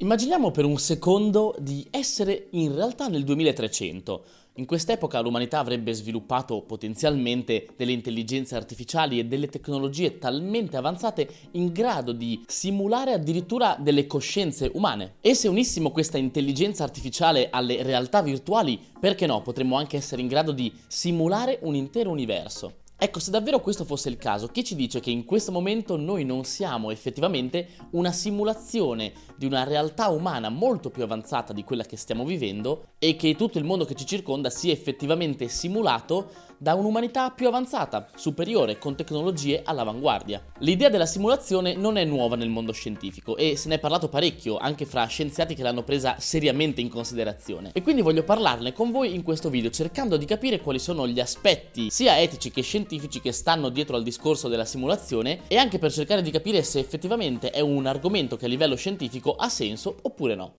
Immaginiamo per un secondo di essere in realtà nel 2300. In quest'epoca l'umanità avrebbe sviluppato potenzialmente delle intelligenze artificiali e delle tecnologie talmente avanzate in grado di simulare addirittura delle coscienze umane. E se unissimo questa intelligenza artificiale alle realtà virtuali, perché no, potremmo anche essere in grado di simulare un intero universo. Ecco, se davvero questo fosse il caso, chi ci dice che in questo momento noi non siamo effettivamente una simulazione di una realtà umana molto più avanzata di quella che stiamo vivendo e che tutto il mondo che ci circonda sia effettivamente simulato da un'umanità più avanzata, superiore, con tecnologie all'avanguardia. L'idea della simulazione non è nuova nel mondo scientifico e se ne è parlato parecchio anche fra scienziati che l'hanno presa seriamente in considerazione. E quindi voglio parlarne con voi in questo video cercando di capire quali sono gli aspetti sia etici che scientifici che stanno dietro al discorso della simulazione e anche per cercare di capire se effettivamente è un argomento che a livello scientifico ha senso oppure no.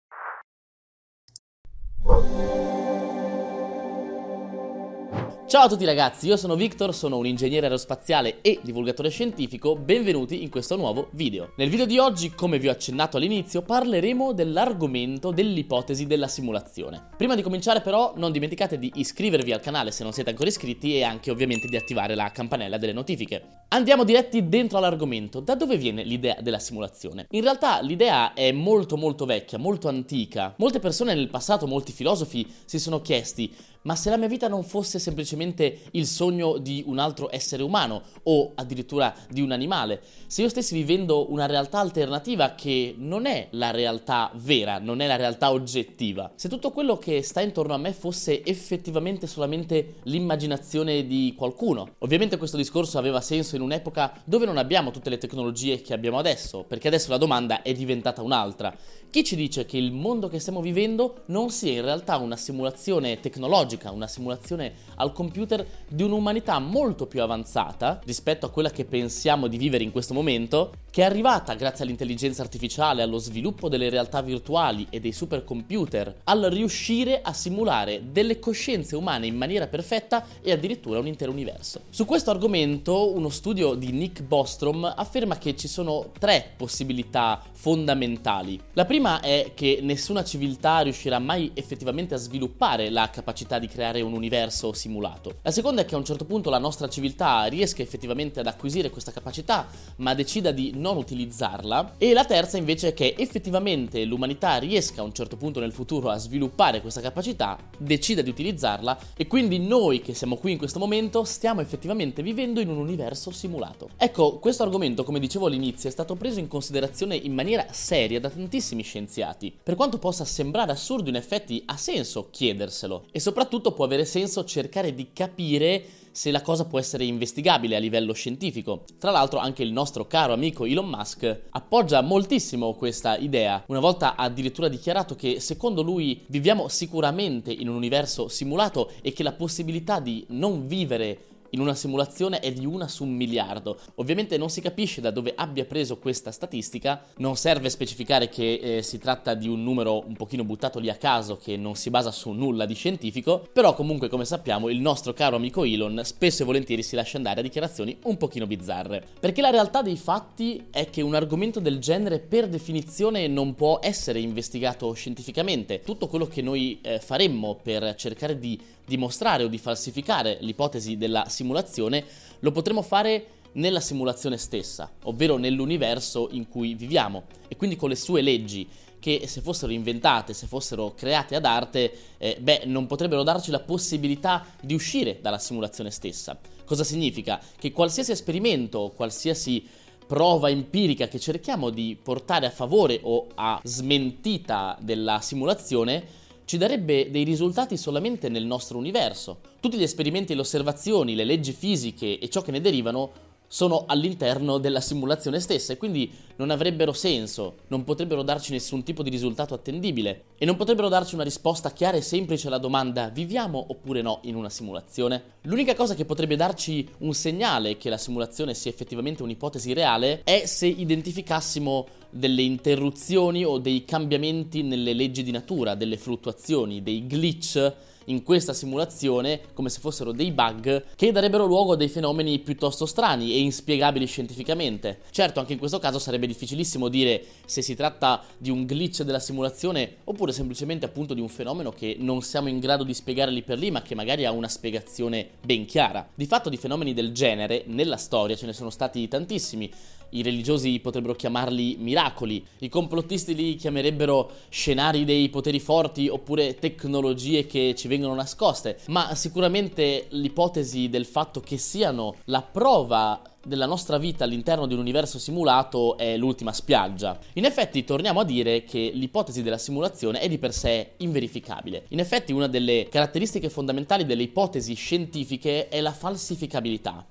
Ciao a tutti ragazzi, io sono Victor, sono un ingegnere aerospaziale e divulgatore scientifico, benvenuti in questo nuovo video. Nel video di oggi, come vi ho accennato all'inizio, parleremo dell'argomento dell'ipotesi della simulazione. Prima di cominciare però non dimenticate di iscrivervi al canale se non siete ancora iscritti e anche ovviamente di attivare la campanella delle notifiche. Andiamo diretti dentro all'argomento, da dove viene l'idea della simulazione? In realtà l'idea è molto molto vecchia, molto antica. Molte persone nel passato, molti filosofi si sono chiesti ma se la mia vita non fosse semplicemente il sogno di un altro essere umano o addirittura di un animale, se io stessi vivendo una realtà alternativa che non è la realtà vera, non è la realtà oggettiva, se tutto quello che sta intorno a me fosse effettivamente solamente l'immaginazione di qualcuno. Ovviamente questo discorso aveva senso in un'epoca dove non abbiamo tutte le tecnologie che abbiamo adesso, perché adesso la domanda è diventata un'altra. Chi ci dice che il mondo che stiamo vivendo non sia in realtà una simulazione tecnologica, una simulazione al computer di un'umanità molto più avanzata rispetto a quella che pensiamo di vivere in questo momento, che è arrivata grazie all'intelligenza artificiale, allo sviluppo delle realtà virtuali e dei supercomputer, al riuscire a simulare delle coscienze umane in maniera perfetta e addirittura un intero universo. Su questo argomento uno studio di Nick Bostrom afferma che ci sono tre possibilità fondamentali. La prima è che nessuna civiltà riuscirà mai effettivamente a sviluppare la capacità di creare un universo simulato. La seconda è che a un certo punto la nostra civiltà riesca effettivamente ad acquisire questa capacità, ma decida di non utilizzarla. E la terza invece è che effettivamente l'umanità riesca a un certo punto nel futuro a sviluppare questa capacità, decida di utilizzarla e quindi noi che siamo qui in questo momento stiamo effettivamente vivendo in un universo simulato. Ecco, questo argomento, come dicevo all'inizio, è stato preso in considerazione in maniera seria da tantissimi scienziati. Per quanto possa sembrare assurdo, in effetti ha senso chiederselo e soprattutto può avere senso cercare di capire se la cosa può essere investigabile a livello scientifico. Tra l'altro anche il nostro caro amico Elon Musk appoggia moltissimo questa idea. Una volta ha addirittura dichiarato che secondo lui viviamo sicuramente in un universo simulato e che la possibilità di non vivere in una simulazione è di una su un miliardo. Ovviamente non si capisce da dove abbia preso questa statistica, non serve specificare che eh, si tratta di un numero un pochino buttato lì a caso che non si basa su nulla di scientifico, però comunque come sappiamo il nostro caro amico Elon spesso e volentieri si lascia andare a dichiarazioni un pochino bizzarre. Perché la realtà dei fatti è che un argomento del genere per definizione non può essere investigato scientificamente. Tutto quello che noi eh, faremmo per cercare di dimostrare o di falsificare l'ipotesi della simulazione, lo potremo fare nella simulazione stessa, ovvero nell'universo in cui viviamo e quindi con le sue leggi che se fossero inventate, se fossero create ad arte, eh, beh, non potrebbero darci la possibilità di uscire dalla simulazione stessa. Cosa significa? Che qualsiasi esperimento, qualsiasi prova empirica che cerchiamo di portare a favore o a smentita della simulazione ci darebbe dei risultati solamente nel nostro universo. Tutti gli esperimenti, le osservazioni, le leggi fisiche e ciò che ne derivano sono all'interno della simulazione stessa e quindi non avrebbero senso, non potrebbero darci nessun tipo di risultato attendibile e non potrebbero darci una risposta chiara e semplice alla domanda viviamo oppure no in una simulazione. L'unica cosa che potrebbe darci un segnale che la simulazione sia effettivamente un'ipotesi reale è se identificassimo delle interruzioni o dei cambiamenti nelle leggi di natura, delle fluttuazioni, dei glitch in questa simulazione come se fossero dei bug che darebbero luogo a dei fenomeni piuttosto strani e inspiegabili scientificamente. Certo, anche in questo caso sarebbe difficilissimo dire se si tratta di un glitch della simulazione oppure semplicemente appunto di un fenomeno che non siamo in grado di spiegare lì per lì, ma che magari ha una spiegazione ben chiara. Di fatto di fenomeni del genere nella storia ce ne sono stati tantissimi. I religiosi potrebbero chiamarli miracoli, i complottisti li chiamerebbero scenari dei poteri forti oppure tecnologie che ci vengono nascoste, ma sicuramente l'ipotesi del fatto che siano la prova della nostra vita all'interno di un universo simulato è l'ultima spiaggia. In effetti torniamo a dire che l'ipotesi della simulazione è di per sé inverificabile. In effetti una delle caratteristiche fondamentali delle ipotesi scientifiche è la falsificabilità.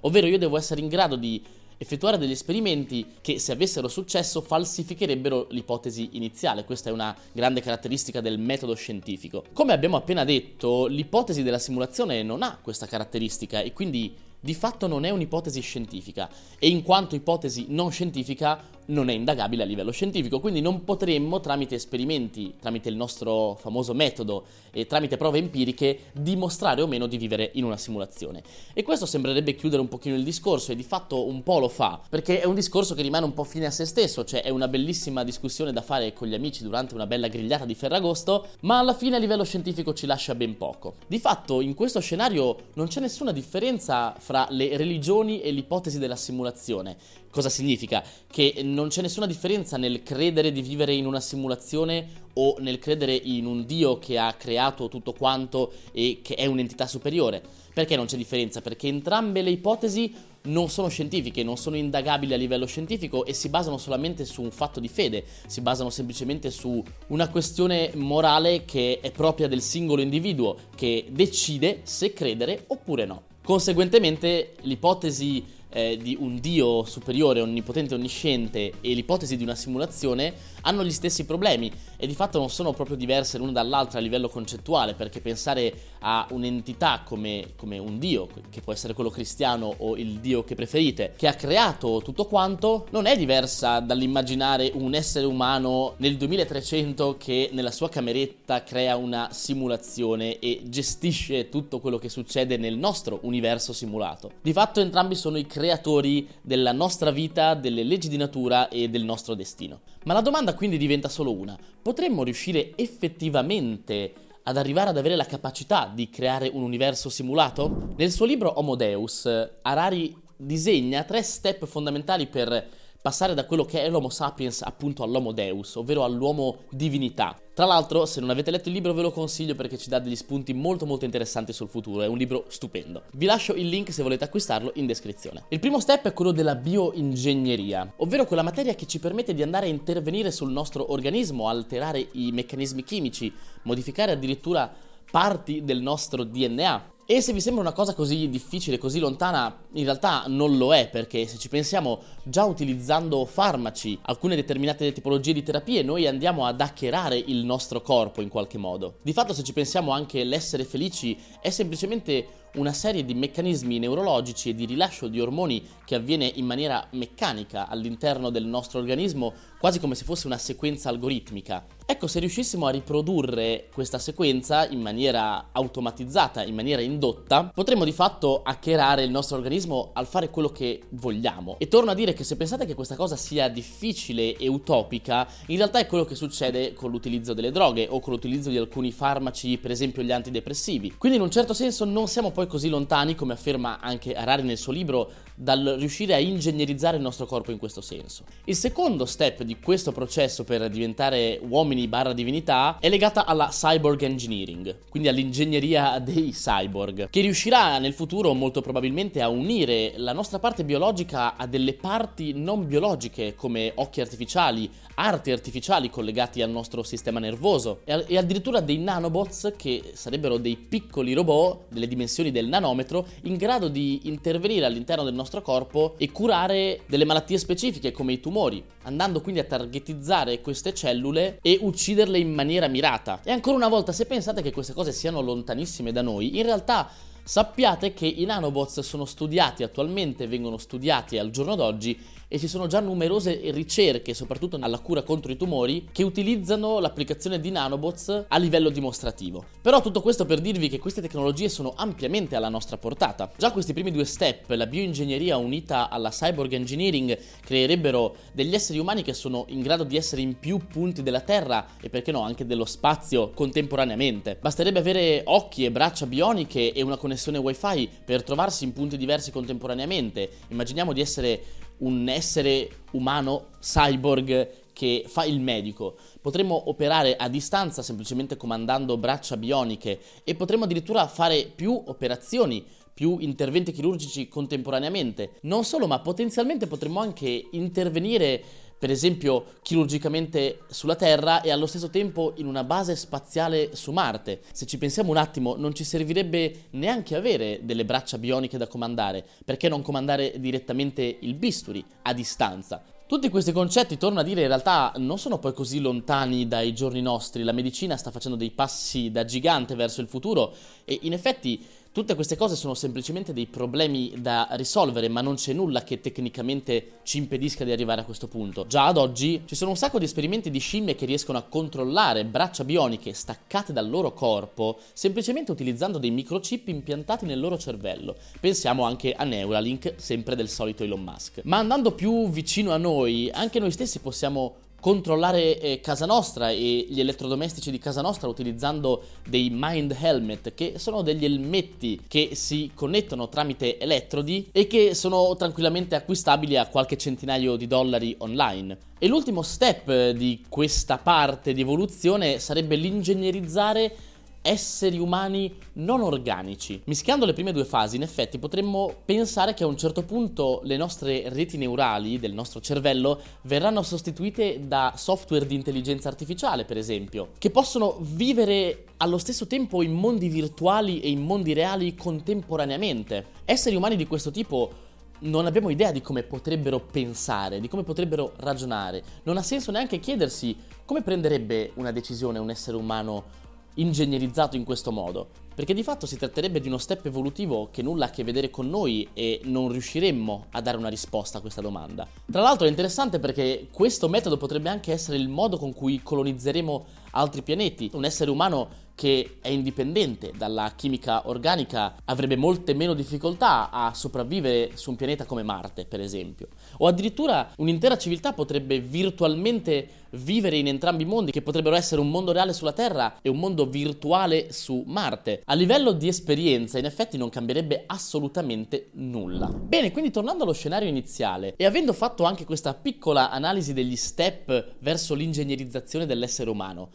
Ovvero io devo essere in grado di effettuare degli esperimenti che se avessero successo falsificherebbero l'ipotesi iniziale. Questa è una grande caratteristica del metodo scientifico. Come abbiamo appena detto, l'ipotesi della simulazione non ha questa caratteristica e quindi di fatto non è un'ipotesi scientifica e in quanto ipotesi non scientifica non è indagabile a livello scientifico, quindi non potremmo tramite esperimenti, tramite il nostro famoso metodo e tramite prove empiriche dimostrare o meno di vivere in una simulazione. E questo sembrerebbe chiudere un pochino il discorso e di fatto un po' lo fa, perché è un discorso che rimane un po' fine a se stesso, cioè è una bellissima discussione da fare con gli amici durante una bella grigliata di Ferragosto, ma alla fine a livello scientifico ci lascia ben poco. Di fatto in questo scenario non c'è nessuna differenza fra le religioni e l'ipotesi della simulazione. Cosa significa? Che non c'è nessuna differenza nel credere di vivere in una simulazione o nel credere in un Dio che ha creato tutto quanto e che è un'entità superiore. Perché non c'è differenza? Perché entrambe le ipotesi non sono scientifiche, non sono indagabili a livello scientifico e si basano solamente su un fatto di fede, si basano semplicemente su una questione morale che è propria del singolo individuo che decide se credere oppure no. Conseguentemente l'ipotesi eh, di un dio superiore, onnipotente, onnisciente e l'ipotesi di una simulazione hanno gli stessi problemi e di fatto non sono proprio diverse l'una dall'altra a livello concettuale perché pensare a un'entità come, come un dio, che può essere quello cristiano o il dio che preferite, che ha creato tutto quanto, non è diversa dall'immaginare un essere umano nel 2300 che nella sua cameretta crea una simulazione e gestisce tutto quello che succede nel nostro universo simulato. Di fatto entrambi sono i creatori della nostra vita, delle leggi di natura e del nostro destino. Ma la domanda quindi diventa solo una. Potremmo riuscire effettivamente ad arrivare ad avere la capacità di creare un universo simulato? Nel suo libro Homo Deus, Harari disegna tre step fondamentali per passare da quello che è l'Homo sapiens appunto all'Homo Deus, ovvero all'uomo divinità. Tra l'altro, se non avete letto il libro ve lo consiglio perché ci dà degli spunti molto molto interessanti sul futuro, è un libro stupendo. Vi lascio il link se volete acquistarlo in descrizione. Il primo step è quello della bioingegneria, ovvero quella materia che ci permette di andare a intervenire sul nostro organismo, alterare i meccanismi chimici, modificare addirittura parti del nostro DNA. E se vi sembra una cosa così difficile, così lontana, in realtà non lo è, perché se ci pensiamo, già utilizzando farmaci, alcune determinate tipologie di terapie, noi andiamo ad hackerare il nostro corpo in qualche modo. Di fatto, se ci pensiamo anche l'essere felici è semplicemente una serie di meccanismi neurologici e di rilascio di ormoni che avviene in maniera meccanica all'interno del nostro organismo, quasi come se fosse una sequenza algoritmica. Ecco, se riuscissimo a riprodurre questa sequenza in maniera automatizzata, in maniera indotta, potremmo di fatto hackerare il nostro organismo al fare quello che vogliamo. E torno a dire che se pensate che questa cosa sia difficile e utopica, in realtà è quello che succede con l'utilizzo delle droghe o con l'utilizzo di alcuni farmaci, per esempio gli antidepressivi. Quindi in un certo senso non siamo poi così lontani, come afferma anche Harari nel suo libro, dal riuscire a ingegnerizzare il nostro corpo in questo senso. Il secondo step di questo processo per diventare uomini barra divinità è legata alla cyborg engineering, quindi all'ingegneria dei cyborg, che riuscirà nel futuro molto probabilmente a unire la nostra parte biologica a delle parti non biologiche come occhi artificiali, arti artificiali collegati al nostro sistema nervoso e addirittura dei nanobots che sarebbero dei piccoli robot delle dimensioni del nanometro in grado di intervenire all'interno del nostro nostro corpo e curare delle malattie specifiche come i tumori, andando quindi a targetizzare queste cellule e ucciderle in maniera mirata. E ancora una volta, se pensate che queste cose siano lontanissime da noi, in realtà Sappiate che i nanobots sono studiati attualmente, vengono studiati al giorno d'oggi e ci sono già numerose ricerche, soprattutto alla cura contro i tumori, che utilizzano l'applicazione di nanobots a livello dimostrativo. Però tutto questo per dirvi che queste tecnologie sono ampiamente alla nostra portata. Già questi primi due step, la bioingegneria unita alla cyborg engineering, creerebbero degli esseri umani che sono in grado di essere in più punti della Terra e perché no anche dello spazio contemporaneamente. Basterebbe avere occhi e braccia bioniche e una connessione wifi per trovarsi in punti diversi contemporaneamente. Immaginiamo di essere un essere umano cyborg che fa il medico. Potremmo operare a distanza semplicemente comandando braccia bioniche e potremmo addirittura fare più operazioni più interventi chirurgici contemporaneamente. Non solo, ma potenzialmente potremmo anche intervenire per esempio chirurgicamente sulla Terra e allo stesso tempo in una base spaziale su Marte. Se ci pensiamo un attimo, non ci servirebbe neanche avere delle braccia bioniche da comandare, perché non comandare direttamente il bisturi a distanza? Tutti questi concetti, torno a dire, in realtà non sono poi così lontani dai giorni nostri. La medicina sta facendo dei passi da gigante verso il futuro e in effetti Tutte queste cose sono semplicemente dei problemi da risolvere, ma non c'è nulla che tecnicamente ci impedisca di arrivare a questo punto. Già ad oggi ci sono un sacco di esperimenti di scimmie che riescono a controllare braccia bioniche staccate dal loro corpo semplicemente utilizzando dei microchip impiantati nel loro cervello. Pensiamo anche a Neuralink, sempre del solito Elon Musk. Ma andando più vicino a noi, anche noi stessi possiamo controllare eh, casa nostra e gli elettrodomestici di casa nostra utilizzando dei mind helmet che sono degli elmetti che si connettono tramite elettrodi e che sono tranquillamente acquistabili a qualche centinaio di dollari online. E l'ultimo step di questa parte di evoluzione sarebbe l'ingegnerizzare esseri umani non organici. Mischiando le prime due fasi, in effetti, potremmo pensare che a un certo punto le nostre reti neurali del nostro cervello verranno sostituite da software di intelligenza artificiale, per esempio, che possono vivere allo stesso tempo in mondi virtuali e in mondi reali contemporaneamente. Esseri umani di questo tipo non abbiamo idea di come potrebbero pensare, di come potrebbero ragionare. Non ha senso neanche chiedersi come prenderebbe una decisione un essere umano ingegnerizzato in questo modo, perché di fatto si tratterebbe di uno step evolutivo che nulla ha a che vedere con noi e non riusciremmo a dare una risposta a questa domanda. Tra l'altro è interessante perché questo metodo potrebbe anche essere il modo con cui colonizzeremo altri pianeti. Un essere umano che è indipendente dalla chimica organica avrebbe molte meno difficoltà a sopravvivere su un pianeta come Marte, per esempio. O addirittura un'intera civiltà potrebbe virtualmente vivere in entrambi i mondi, che potrebbero essere un mondo reale sulla Terra e un mondo virtuale su Marte. A livello di esperienza, in effetti, non cambierebbe assolutamente nulla. Bene, quindi tornando allo scenario iniziale e avendo fatto anche questa piccola analisi degli step verso l'ingegnerizzazione dell'essere umano,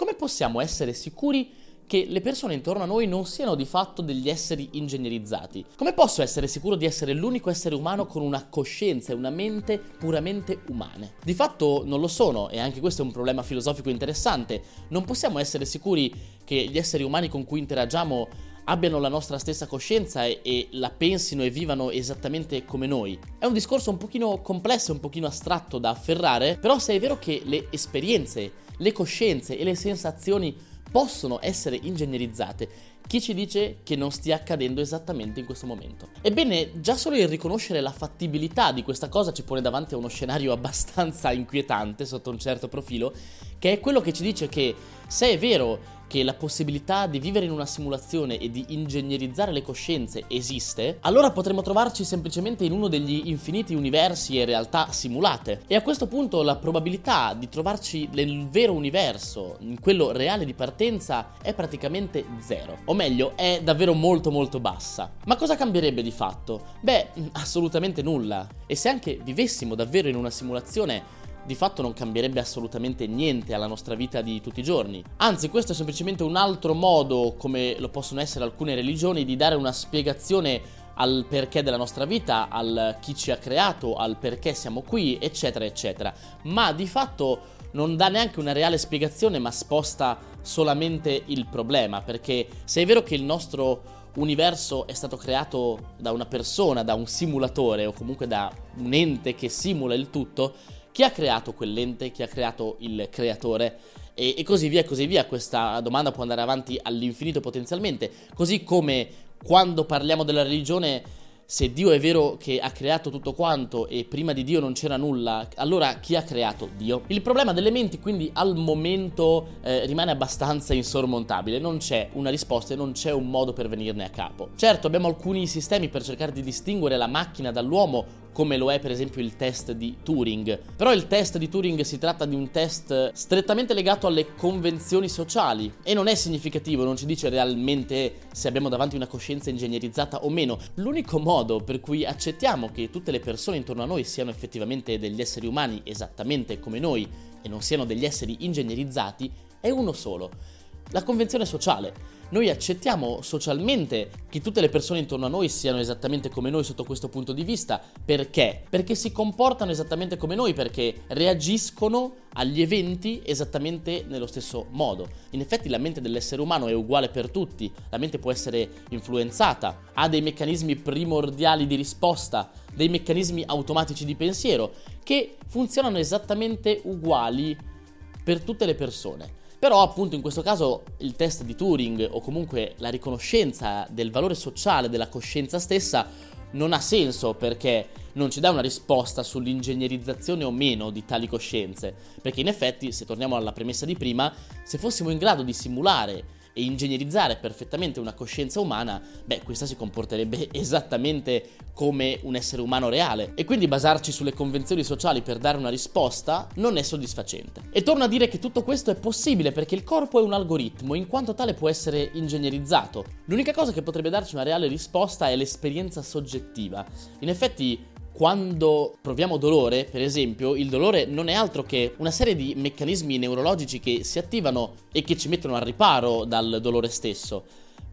come possiamo essere sicuri che le persone intorno a noi non siano di fatto degli esseri ingegnerizzati? Come posso essere sicuro di essere l'unico essere umano con una coscienza e una mente puramente umane? Di fatto non lo sono e anche questo è un problema filosofico interessante. Non possiamo essere sicuri che gli esseri umani con cui interagiamo abbiano la nostra stessa coscienza e, e, la pensino e vivano esattamente come noi. È un discorso un pochino complesso, un pochino astratto da afferrare, però se è vero che le esperienze le coscienze e le sensazioni possono essere ingegnerizzate, chi ci dice che non stia accadendo esattamente in questo momento? Ebbene, già solo il riconoscere la fattibilità di questa cosa ci pone davanti a uno scenario abbastanza inquietante sotto un certo profilo, che è quello che ci dice che se è vero che la possibilità di vivere in una simulazione e di ingegnerizzare le coscienze esiste, allora potremmo trovarci semplicemente in uno degli infiniti universi e realtà simulate. E a questo punto la probabilità di trovarci nel vero universo, in quello reale di partenza, è praticamente zero. O meglio, è davvero molto molto bassa. Ma cosa cambierebbe di fatto? Beh, assolutamente nulla. E se anche vivessimo davvero in una simulazione, di fatto non cambierebbe assolutamente niente alla nostra vita di tutti i giorni. Anzi, questo è semplicemente un altro modo, come lo possono essere alcune religioni, di dare una spiegazione al perché della nostra vita, al chi ci ha creato, al perché siamo qui, eccetera, eccetera. Ma di fatto non dà neanche una reale spiegazione, ma sposta solamente il problema, perché se è vero che il nostro universo è stato creato da una persona, da un simulatore o comunque da un ente che simula il tutto, chi ha creato quell'ente, chi ha creato il creatore e, e così via, e così via. Questa domanda può andare avanti all'infinito potenzialmente, così come quando parliamo della religione se Dio è vero che ha creato tutto quanto e prima di Dio non c'era nulla, allora chi ha creato Dio? Il problema delle menti quindi al momento eh, rimane abbastanza insormontabile, non c'è una risposta e non c'è un modo per venirne a capo. Certo abbiamo alcuni sistemi per cercare di distinguere la macchina dall'uomo, come lo è per esempio il test di Turing. Però il test di Turing si tratta di un test strettamente legato alle convenzioni sociali e non è significativo, non ci dice realmente se abbiamo davanti una coscienza ingegnerizzata o meno. L'unico modo per cui accettiamo che tutte le persone intorno a noi siano effettivamente degli esseri umani esattamente come noi e non siano degli esseri ingegnerizzati è uno solo, la convenzione sociale. Noi accettiamo socialmente che tutte le persone intorno a noi siano esattamente come noi sotto questo punto di vista. Perché? Perché si comportano esattamente come noi, perché reagiscono agli eventi esattamente nello stesso modo. In effetti la mente dell'essere umano è uguale per tutti, la mente può essere influenzata, ha dei meccanismi primordiali di risposta, dei meccanismi automatici di pensiero che funzionano esattamente uguali per tutte le persone. Però appunto in questo caso il test di Turing o comunque la riconoscenza del valore sociale della coscienza stessa non ha senso perché non ci dà una risposta sull'ingegnerizzazione o meno di tali coscienze. Perché in effetti, se torniamo alla premessa di prima, se fossimo in grado di simulare e ingegnerizzare perfettamente una coscienza umana, beh, questa si comporterebbe esattamente come un essere umano reale. E quindi basarci sulle convenzioni sociali per dare una risposta non è soddisfacente. E torno a dire che tutto questo è possibile perché il corpo è un algoritmo, in quanto tale può essere ingegnerizzato. L'unica cosa che potrebbe darci una reale risposta è l'esperienza soggettiva. In effetti quando proviamo dolore, per esempio, il dolore non è altro che una serie di meccanismi neurologici che si attivano e che ci mettono al riparo dal dolore stesso.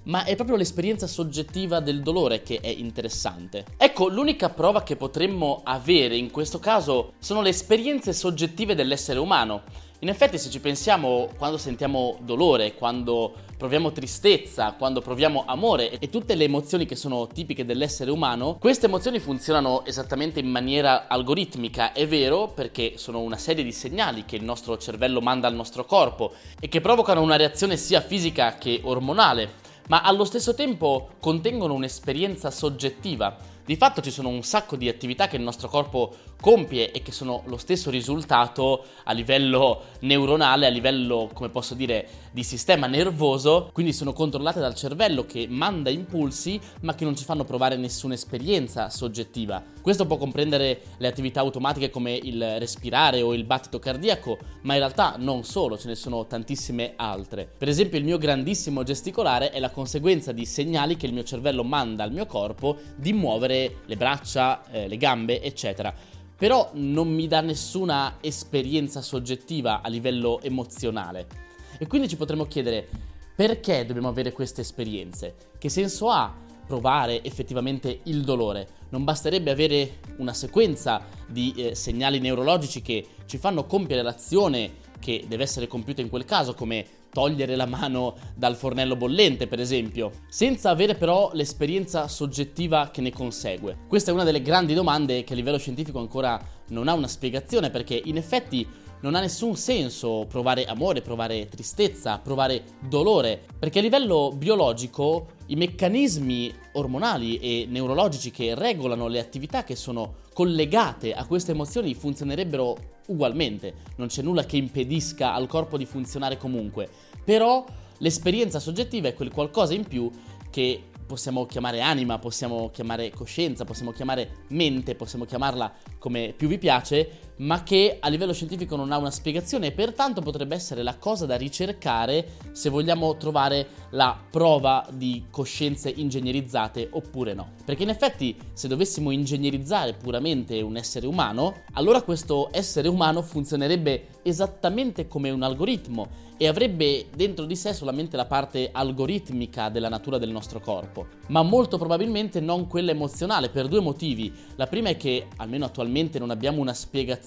Ma è proprio l'esperienza soggettiva del dolore che è interessante. Ecco, l'unica prova che potremmo avere in questo caso sono le esperienze soggettive dell'essere umano. In effetti, se ci pensiamo, quando sentiamo dolore, quando proviamo tristezza, quando proviamo amore e tutte le emozioni che sono tipiche dell'essere umano, queste emozioni funzionano esattamente in maniera algoritmica, è vero, perché sono una serie di segnali che il nostro cervello manda al nostro corpo e che provocano una reazione sia fisica che ormonale, ma allo stesso tempo contengono un'esperienza soggettiva di fatto ci sono un sacco di attività che il nostro corpo compie e che sono lo stesso risultato a livello neuronale, a livello, come posso dire, di sistema nervoso, quindi sono controllate dal cervello che manda impulsi ma che non ci fanno provare nessuna esperienza soggettiva. Questo può comprendere le attività automatiche come il respirare o il battito cardiaco, ma in realtà non solo, ce ne sono tantissime altre. Per esempio il mio grandissimo gesticolare è la conseguenza di segnali che il mio cervello manda al mio corpo di muovere le braccia, eh, le gambe, eccetera. Però non mi dà nessuna esperienza soggettiva a livello emozionale. E quindi ci potremmo chiedere perché dobbiamo avere queste esperienze? Che senso ha provare effettivamente il dolore? Non basterebbe avere una sequenza di eh, segnali neurologici che ci fanno compiere l'azione che deve essere compiuta in quel caso, come togliere la mano dal fornello bollente, per esempio, senza avere però l'esperienza soggettiva che ne consegue. Questa è una delle grandi domande che a livello scientifico ancora non ha una spiegazione, perché in effetti non ha nessun senso provare amore, provare tristezza, provare dolore, perché a livello biologico i meccanismi ormonali e neurologici che regolano le attività che sono collegate a queste emozioni funzionerebbero ugualmente, non c'è nulla che impedisca al corpo di funzionare comunque, però l'esperienza soggettiva è quel qualcosa in più che possiamo chiamare anima, possiamo chiamare coscienza, possiamo chiamare mente, possiamo chiamarla come più vi piace, ma che a livello scientifico non ha una spiegazione e pertanto potrebbe essere la cosa da ricercare se vogliamo trovare la prova di coscienze ingegnerizzate oppure no. Perché in effetti se dovessimo ingegnerizzare puramente un essere umano, allora questo essere umano funzionerebbe esattamente come un algoritmo e avrebbe dentro di sé solamente la parte algoritmica della natura del nostro corpo, ma molto probabilmente non quella emozionale per due motivi. La prima è che, almeno attualmente, non abbiamo una spiegazione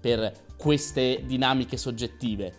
per queste dinamiche soggettive.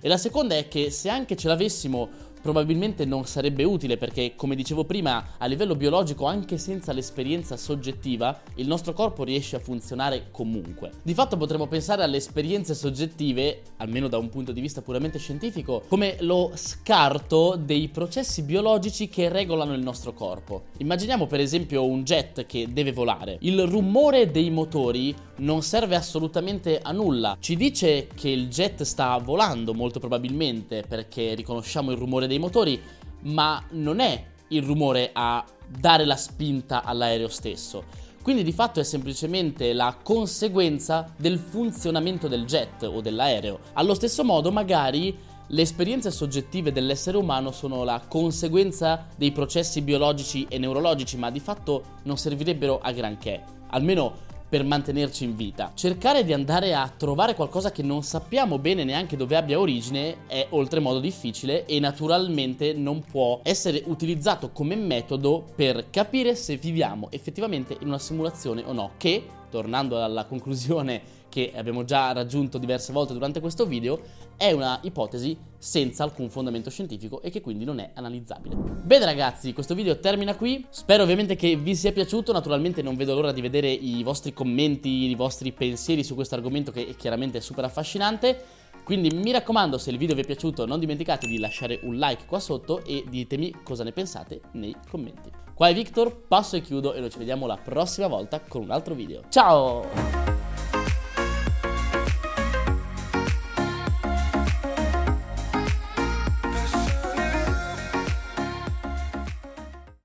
E la seconda è che se anche ce l'avessimo, probabilmente non sarebbe utile perché, come dicevo prima, a livello biologico, anche senza l'esperienza soggettiva, il nostro corpo riesce a funzionare comunque. Di fatto potremmo pensare alle esperienze soggettive, almeno da un punto di vista puramente scientifico, come lo scarto dei processi biologici che regolano il nostro corpo. Immaginiamo per esempio un jet che deve volare. Il rumore dei motori non serve assolutamente a nulla. Ci dice che il jet sta volando molto probabilmente perché riconosciamo il rumore dei motori, ma non è il rumore a dare la spinta all'aereo stesso. Quindi di fatto è semplicemente la conseguenza del funzionamento del jet o dell'aereo. Allo stesso modo magari le esperienze soggettive dell'essere umano sono la conseguenza dei processi biologici e neurologici, ma di fatto non servirebbero a granché. Almeno per mantenerci in vita. Cercare di andare a trovare qualcosa che non sappiamo bene neanche dove abbia origine è oltremodo difficile e naturalmente non può essere utilizzato come metodo per capire se viviamo effettivamente in una simulazione o no, che, tornando alla conclusione che abbiamo già raggiunto diverse volte durante questo video, è una ipotesi senza alcun fondamento scientifico e che quindi non è analizzabile. Bene ragazzi, questo video termina qui, spero ovviamente che vi sia piaciuto, naturalmente non vedo l'ora di vedere i vostri commenti, i vostri pensieri su questo argomento che chiaramente è super affascinante. Quindi mi raccomando, se il video vi è piaciuto non dimenticate di lasciare un like qua sotto e ditemi cosa ne pensate nei commenti. Qua è Victor, passo e chiudo e noi ci vediamo la prossima volta con un altro video. Ciao!